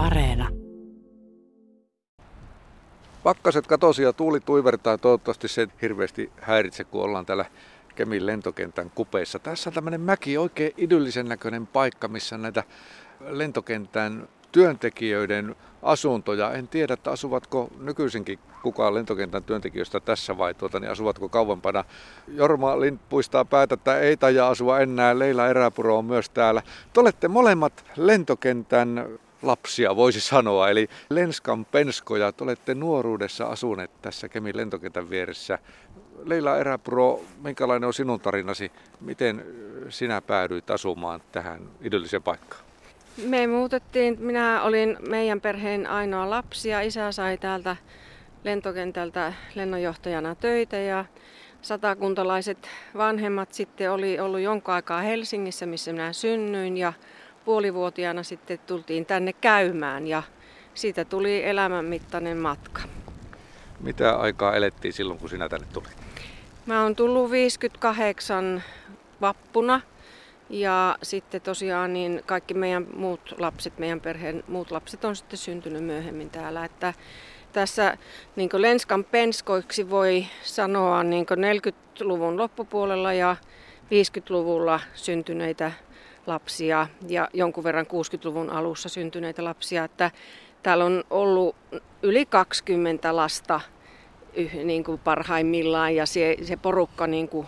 Areena. Pakkaset katosi ja tuuli tuivertaa. Toivottavasti se hirveästi häiritse, kun ollaan täällä Kemin lentokentän kupeissa. Tässä on tämmöinen mäki, oikein idyllisen näköinen paikka, missä näitä lentokentän työntekijöiden asuntoja. En tiedä, että asuvatko nykyisinkin kukaan lentokentän työntekijöistä tässä vai tuota, niin asuvatko kauempana. Jorma Lind puistaa päätä, että ei taja asua enää. Leila Eräpuro on myös täällä. Te olette molemmat lentokentän lapsia, voisi sanoa. Eli Lenskan penskoja, te olette nuoruudessa asuneet tässä Kemin lentokentän vieressä. Leila Eräpuro, minkälainen on sinun tarinasi? Miten sinä päädyit asumaan tähän idylliseen paikkaan? Me muutettiin, minä olin meidän perheen ainoa lapsi ja isä sai täältä lentokentältä lennonjohtajana töitä ja satakuntalaiset vanhemmat sitten oli ollut jonkun aikaa Helsingissä, missä minä synnyin ja puolivuotiaana sitten tultiin tänne käymään ja siitä tuli elämänmittainen matka. Mitä aikaa elettiin silloin, kun sinä tänne tulit? Mä oon tullut 58 vappuna ja sitten tosiaan niin kaikki meidän muut lapset, meidän perheen muut lapset on sitten syntynyt myöhemmin täällä. Että tässä niin Lenskan penskoiksi voi sanoa niin 40-luvun loppupuolella ja 50-luvulla syntyneitä lapsia ja jonkun verran 60-luvun alussa syntyneitä lapsia. Että täällä on ollut yli 20 lasta niin kuin parhaimmillaan ja se, se porukka niin kuin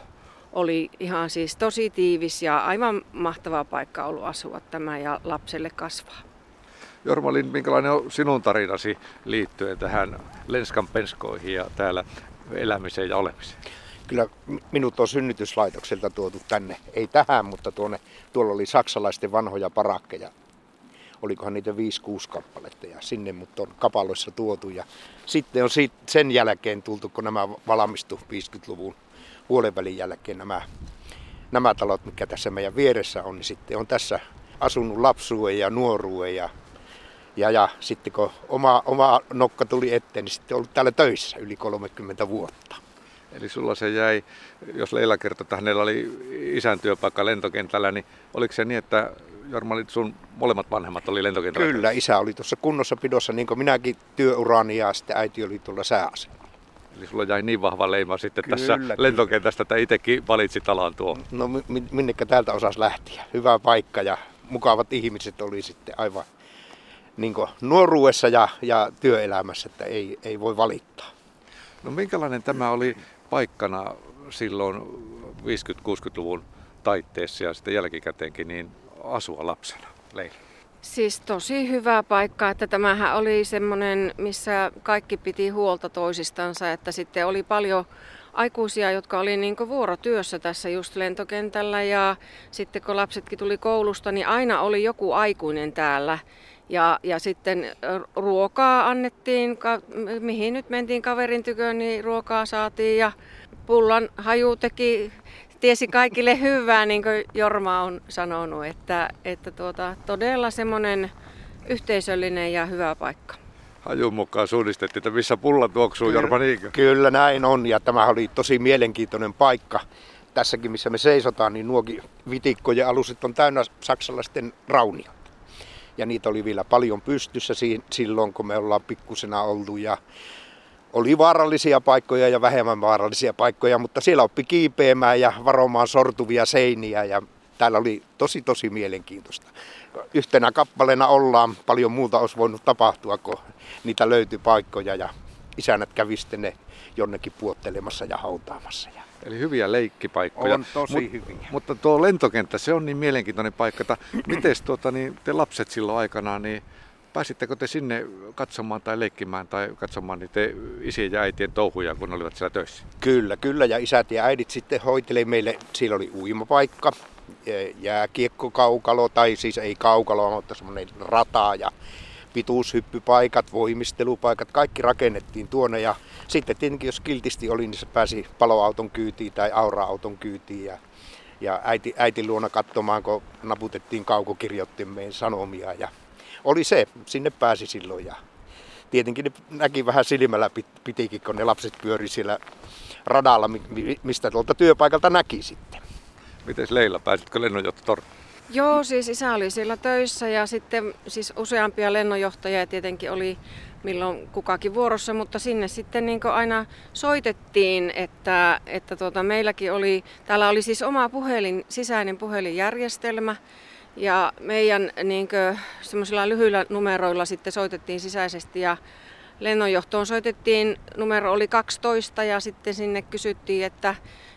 oli ihan siis tosi tiivis ja aivan mahtava paikka ollut asua tämä ja lapselle kasvaa. Jorma Lind, minkälainen on sinun tarinasi liittyen tähän Lenskan penskoihin ja täällä elämiseen ja olemiseen? Kyllä minut on synnytyslaitokselta tuotu tänne, ei tähän, mutta tuonne, tuolla oli saksalaisten vanhoja parakkeja. Olikohan niitä 5-6 kappaletta ja sinne mut on kapaloissa tuotu. Ja sitten on sen jälkeen tultu, kun nämä valmistu 50-luvun puolenvälin jälkeen nämä, nämä talot, mikä tässä meidän vieressä on, niin sitten on tässä asunut lapsuuden ja nuoruuden ja, ja, ja sitten kun oma, oma nokka tuli eteen, niin sitten ollut täällä töissä yli 30 vuotta. Eli sulla se jäi, jos Leila kertoi, että hänellä oli isän työpaikka lentokentällä, niin oliko se niin, että Jorma, sun molemmat vanhemmat oli lentokentällä? Kyllä, isä oli tuossa kunnossapidossa, niin kuin minäkin työurani ja sitten äiti oli tuolla sääasemalla. Eli sulla jäi niin vahva leima sitten kyllä, tässä kyllä. lentokentästä, että itsekin valitsit alan tuon. No minnekä täältä osas lähteä. Hyvä paikka ja mukavat ihmiset oli sitten aivan niin nuoruudessa ja, ja työelämässä, että ei, ei voi valittaa. No minkälainen tämä oli paikkana silloin 50-60-luvun taitteessa ja sitten jälkikäteenkin niin asua lapsena, Leila? Siis tosi hyvä paikka, että tämähän oli semmoinen, missä kaikki piti huolta toisistansa, että sitten oli paljon aikuisia, jotka oli niin vuorotyössä tässä just lentokentällä ja sitten kun lapsetkin tuli koulusta, niin aina oli joku aikuinen täällä. Ja, ja sitten ruokaa annettiin, mihin nyt mentiin kaverin tyköön, niin ruokaa saatiin ja pullan haju teki tiesi kaikille hyvää, niin kuin Jorma on sanonut, että, että tuota, todella semmoinen yhteisöllinen ja hyvä paikka. Hajun mukaan suunnistettiin, että missä pulla tuoksuu kyllä, Jorma Niinkö? Kyllä näin on ja tämä oli tosi mielenkiintoinen paikka. Tässäkin missä me seisotaan, niin nuokin vitikkojen aluset on täynnä saksalaisten raunia. Ja niitä oli vielä paljon pystyssä silloin, kun me ollaan pikkusena oltu. Ja oli vaarallisia paikkoja ja vähemmän vaarallisia paikkoja, mutta siellä oppi kiipeämään ja varomaan sortuvia seiniä ja täällä oli tosi tosi mielenkiintoista. Yhtenä kappaleena ollaan, paljon muuta olisi voinut tapahtua, kun niitä löytyi paikkoja ja isännät kävi sitten ne jonnekin puottelemassa ja hautaamassa. Eli hyviä leikkipaikkoja. On tosi Mut, hyviä. Mutta tuo lentokenttä, se on niin mielenkiintoinen paikka. Miten tuota, niin te lapset silloin aikanaan, niin Pääsittekö te sinne katsomaan tai leikkimään tai katsomaan niitä isien ja äitien touhuja, kun ne olivat siellä töissä? Kyllä, kyllä. Ja isät ja äidit sitten hoiteli meille, siellä oli uimapaikka, jääkiekkokaukalo, tai siis ei kaukalo, mutta semmoinen rata ja pituushyppypaikat, voimistelupaikat, kaikki rakennettiin tuonne ja sitten tietenkin jos kiltisti oli, niin se pääsi paloauton kyytiin tai aura-auton kyytiin ja, ja äiti, äiti luona katsomaan, kun naputettiin kaukokirjoittimeen sanomia ja oli se, sinne pääsi silloin ja tietenkin ne näki vähän silmällä pitikin, kun ne lapset pyöri siellä radalla, mistä tuolta työpaikalta näki sitten. Miten Leila, pääsitkö lennonjohtotorniin? Joo, siis isä oli siellä töissä ja sitten siis useampia lennonjohtajia tietenkin oli milloin kukakin vuorossa, mutta sinne sitten niin aina soitettiin, että, että tuota, meilläkin oli, täällä oli siis oma puhelin, sisäinen puhelinjärjestelmä, ja meidän niin semmoisilla lyhyillä numeroilla sitten soitettiin sisäisesti ja lennonjohtoon soitettiin, numero oli 12 ja sitten sinne kysyttiin, että,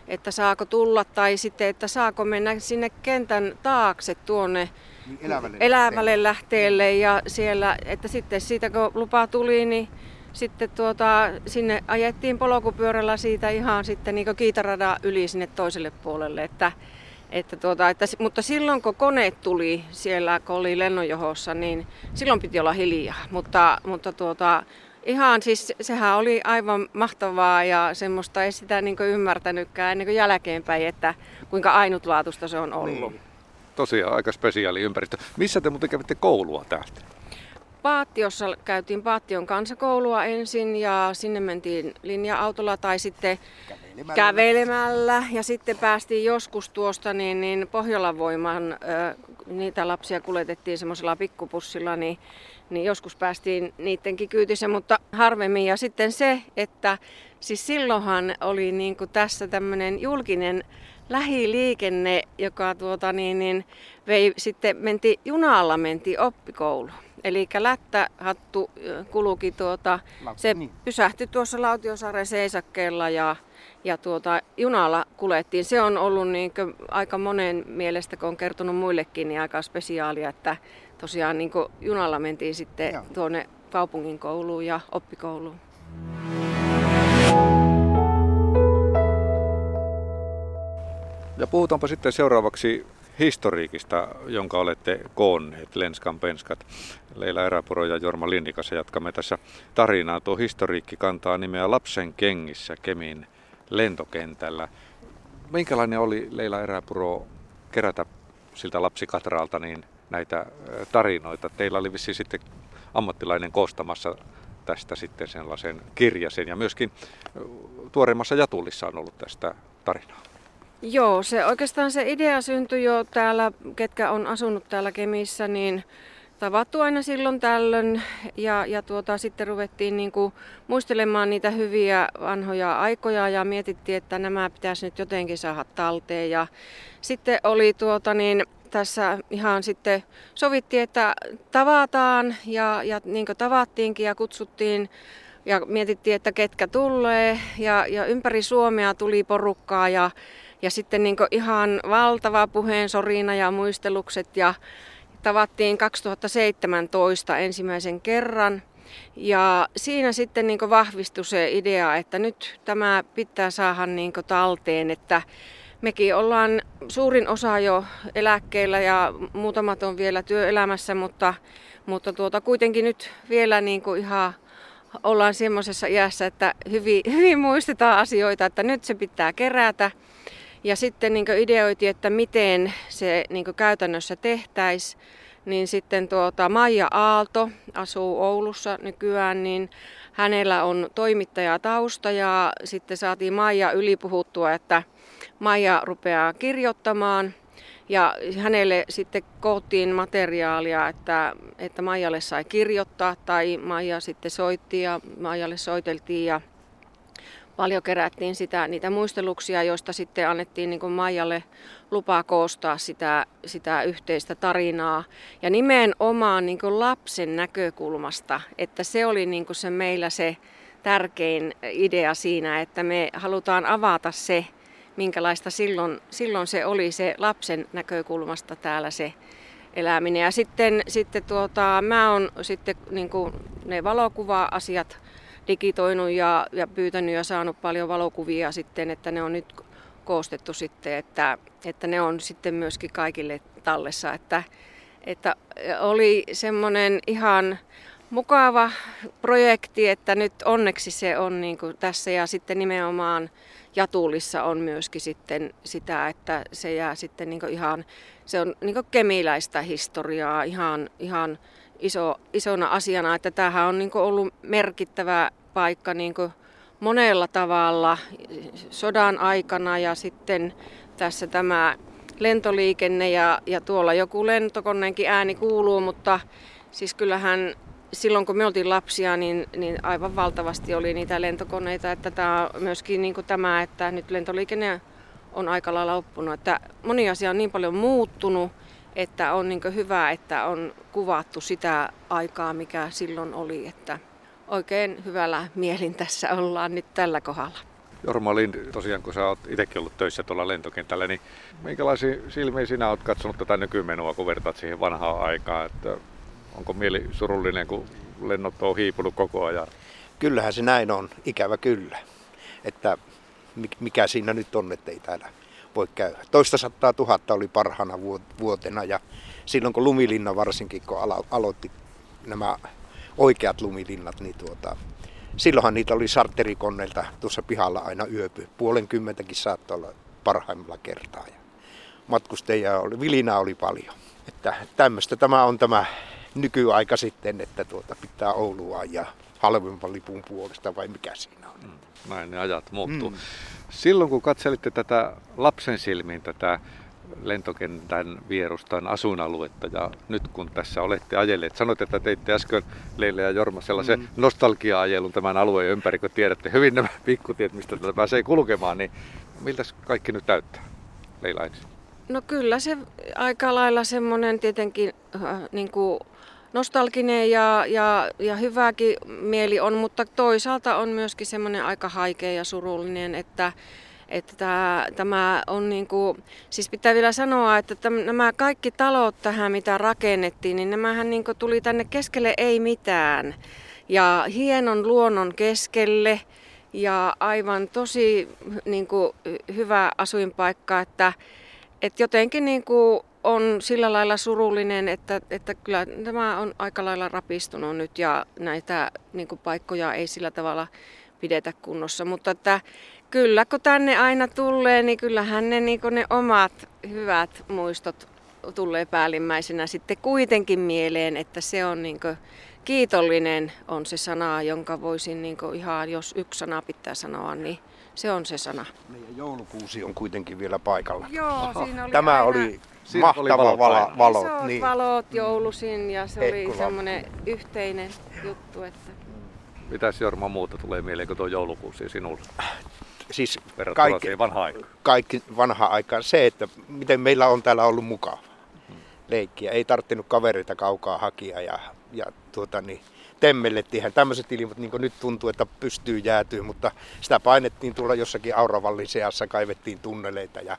että saako tulla tai sitten, että saako mennä sinne kentän taakse tuonne niin elävälle, elävälle lähteelle ja siellä, että sitten siitä kun lupa tuli, niin sitten tuota, sinne ajettiin polkupyörällä siitä ihan sitten niin kiitarada yli sinne toiselle puolelle, että, että tuota, että, mutta silloin kun kone tuli siellä, kun oli lennonjohossa, niin silloin piti olla hiljaa. Mutta, mutta tuota, ihan siis sehän oli aivan mahtavaa ja semmoista ei sitä niin ymmärtänytkään ennen kuin jälkeenpäin, että kuinka ainutlaatuista se on ollut. Niin. Tosiaan aika spesiaali ympäristö. Missä te muuten kävitte koulua täältä? Paattiossa käytiin Paattion kansakoulua ensin ja sinne mentiin linja-autolla tai sitten kävelemällä. kävelemällä. Ja sitten päästiin joskus tuosta niin, niin Pohjolan voiman, niitä lapsia kuljetettiin semmoisella pikkupussilla, niin, niin joskus päästiin niidenkin kyytissä, mutta harvemmin. Ja sitten se, että siis silloinhan oli niin kuin tässä tämmöinen julkinen lähiliikenne, joka tuota niin, niin vei, sitten menti, junalla menti oppikoulu. Eli lättähattu kuluki tuota, se niin. pysähtyi tuossa Lautiosaaren seisakkeella ja, ja tuota, junalla kulettiin. Se on ollut niin aika monen mielestä, kun on kertonut muillekin, niin aika spesiaalia, että tosiaan niin junalla mentiin sitten Joo. tuonne kaupungin kouluun ja oppikouluun. Ja puhutaanpa sitten seuraavaksi historiikista, jonka olette koonneet, Lenskan penskat. Leila Eräpuro ja Jorma Lindikas jatkamme tässä tarinaa. Tuo historiikki kantaa nimeä Lapsen kengissä Kemin lentokentällä. Minkälainen oli Leila Eräpuro kerätä siltä lapsikatraalta niin näitä tarinoita? Teillä oli vissiin sitten ammattilainen koostamassa tästä sitten sellaisen kirjasen ja myöskin tuoreimmassa Jatullissa on ollut tästä tarinaa. Joo, se oikeastaan se idea syntyi jo täällä, ketkä on asunut täällä Kemissä, niin tavattu aina silloin tällöin ja, ja tuota, sitten ruvettiin niin kuin muistelemaan niitä hyviä vanhoja aikoja ja mietittiin, että nämä pitäisi nyt jotenkin saada talteen ja sitten oli tuota niin, tässä ihan sitten sovittiin, että tavataan ja, ja niin tavattiinkin ja kutsuttiin ja mietittiin, että ketkä tulee ja, ja ympäri Suomea tuli porukkaa ja ja sitten niin ihan valtava puheen sorina ja muistelukset ja tavattiin 2017 ensimmäisen kerran. Ja siinä sitten niin vahvistui se idea, että nyt tämä pitää saada niin talteen, että mekin ollaan suurin osa jo eläkkeellä ja muutamat on vielä työelämässä, mutta, mutta tuota, kuitenkin nyt vielä niin ihan ollaan semmoisessa iässä, että hyvin, hyvin muistetaan asioita, että nyt se pitää kerätä. Ja sitten niin ideoitiin, että miten se niin käytännössä tehtäisiin. Niin sitten tuota, Maija Aalto asuu Oulussa nykyään, niin hänellä on toimittajatausta ja sitten saatiin Maija ylipuhuttua, että Maija rupeaa kirjoittamaan ja hänelle sitten koottiin materiaalia, että, että Maijalle sai kirjoittaa tai Maija sitten soitti ja Maijalle soiteltiin ja paljon kerättiin sitä, niitä muisteluksia, joista sitten annettiin niin Maijalle lupaa koostaa sitä, sitä yhteistä tarinaa. Ja nimenomaan niin lapsen näkökulmasta, että se oli niin se meillä se tärkein idea siinä, että me halutaan avata se, minkälaista silloin, silloin se oli se lapsen näkökulmasta täällä se eläminen. Ja sitten, sitten tuota, mä oon sitten niin ne valokuva-asiat digitoinut ja, ja pyytänyt ja saanut paljon valokuvia sitten, että ne on nyt koostettu sitten, että, että ne on sitten myöskin kaikille tallessa. Että, että oli semmoinen ihan mukava projekti, että nyt onneksi se on niin kuin tässä ja sitten nimenomaan Jatulissa on myöskin sitten sitä, että se jää sitten niin ihan, se on niin kemiläistä historiaa ihan, ihan iso, isona asiana, että tämähän on niin ollut merkittävä paikka niin monella tavalla sodan aikana ja sitten tässä tämä lentoliikenne ja, ja tuolla joku lentokoneenkin ääni kuuluu, mutta siis kyllähän silloin kun me oltiin lapsia, niin, niin aivan valtavasti oli niitä lentokoneita, että tämä myöskin niin kuin tämä, että nyt lentoliikenne on aika lailla loppunut. Että moni asia on niin paljon muuttunut, että on niin hyvä, että on kuvattu sitä aikaa, mikä silloin oli, että oikein hyvällä mielin tässä ollaan nyt tällä kohdalla. Jorma Lind, tosiaan kun sä oot itsekin ollut töissä tuolla lentokentällä, niin minkälaisia silmiä sinä oot katsonut tätä nykymenua, kun vertaat siihen vanhaan aikaan? Että onko mieli surullinen, kun lennot on hiipunut koko ajan? Kyllähän se näin on, ikävä kyllä. Että mikä siinä nyt on, että ei täällä voi käydä. Toista sattaa tuhatta oli parhaana vuotena ja silloin kun lumilinna varsinkin, kun alo- aloitti nämä oikeat lumilinnat, niin tuota, silloinhan niitä oli sarterikonneilta tuossa pihalla aina yöpy. Puolen kymmentäkin saattoi olla parhaimmilla kertaa. Ja matkustajia oli, vilinää oli paljon. Että tämmöistä tämä on tämä nykyaika sitten, että tuota, pitää Oulua ja halvemman lipun puolesta vai mikä siinä on. Mm, näin ne ajat muuttuu. Mm. Silloin kun katselitte tätä lapsen silmiin tätä lentokentän vierustan asuinaluetta ja nyt kun tässä olette ajelleet, sanoitte, että teitte äsken Leille ja Jorma sellaisen mm. nostalgia-ajelun tämän alueen ympäri, kun tiedätte hyvin nämä pikkutiet, mistä tätä pääsee kulkemaan, niin miltä kaikki nyt täyttää? Leila ensin. No kyllä se aika lailla semmoinen tietenkin äh, niin kuin nostalginen ja, ja, ja hyväkin mieli on, mutta toisaalta on myöskin semmoinen aika haikea ja surullinen, että että tämä, tämä on niin kuin, siis pitää vielä sanoa, että täm, nämä kaikki talot tähän, mitä rakennettiin, niin nämähän niin kuin tuli tänne keskelle ei mitään. Ja hienon luonnon keskelle ja aivan tosi niin kuin, hyvä asuinpaikka, että, että jotenkin niin kuin, on sillä lailla surullinen, että, että kyllä tämä on aika lailla rapistunut nyt ja näitä niin kuin, paikkoja ei sillä tavalla pidetä kunnossa. Mutta että kyllä kun tänne aina tulee, niin kyllähän ne, niin ne omat hyvät muistot tulee päällimmäisenä sitten kuitenkin mieleen, että se on niin kuin, kiitollinen on se sana, jonka voisin niin ihan, jos yksi sana pitää sanoa, niin se on se sana. Meidän joulukuusi on kuitenkin vielä paikalla. Joo, siinä oli Tämä aina... oli Siinä mahtava oli valot. valot Isot niin. valot joulusin ja se Ekkula. oli semmoinen yhteinen juttu. Että... Mitäs Jorma muuta tulee mieleen kuin tuo joulukuusi sinulle? Siis kaikki, vanha aika. kaikki vanha aika. Se, että miten meillä on täällä ollut mukava hmm. leikkiä. Ei tarvinnut kavereita kaukaa hakia ja, ja tuota, niin, temmellettiin. Tämmöiset ilmat niin nyt tuntuu, että pystyy jäätyä, mutta sitä painettiin tuolla jossakin auravallin seassa, kaivettiin tunneleita ja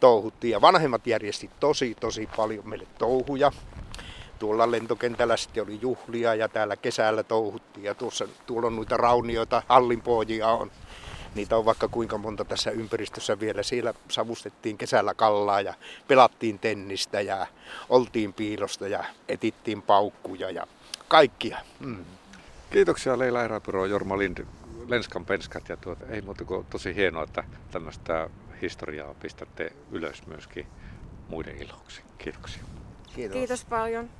touhuttiin. Ja vanhemmat järjesti tosi, tosi paljon meille touhuja. Tuolla lentokentällä sitten oli juhlia ja täällä kesällä touhuttiin. Ja tuossa, tuolla on noita raunioita, hallinpojia on. Niitä on vaikka kuinka monta tässä ympäristössä vielä. Siellä savustettiin kesällä kallaa ja pelattiin tennistä ja oltiin piilosta ja etittiin paukkuja ja kaikkia. Mm. Kiitoksia Leila Eräpyro, Jorma Lind, Lenskan penskat ja tuota, ei muuta kuin tosi hienoa, että tämmöistä historiaa pistätte ylös myöskin muiden iloksi. Kiitoksia. Kiitos. Kiitos paljon.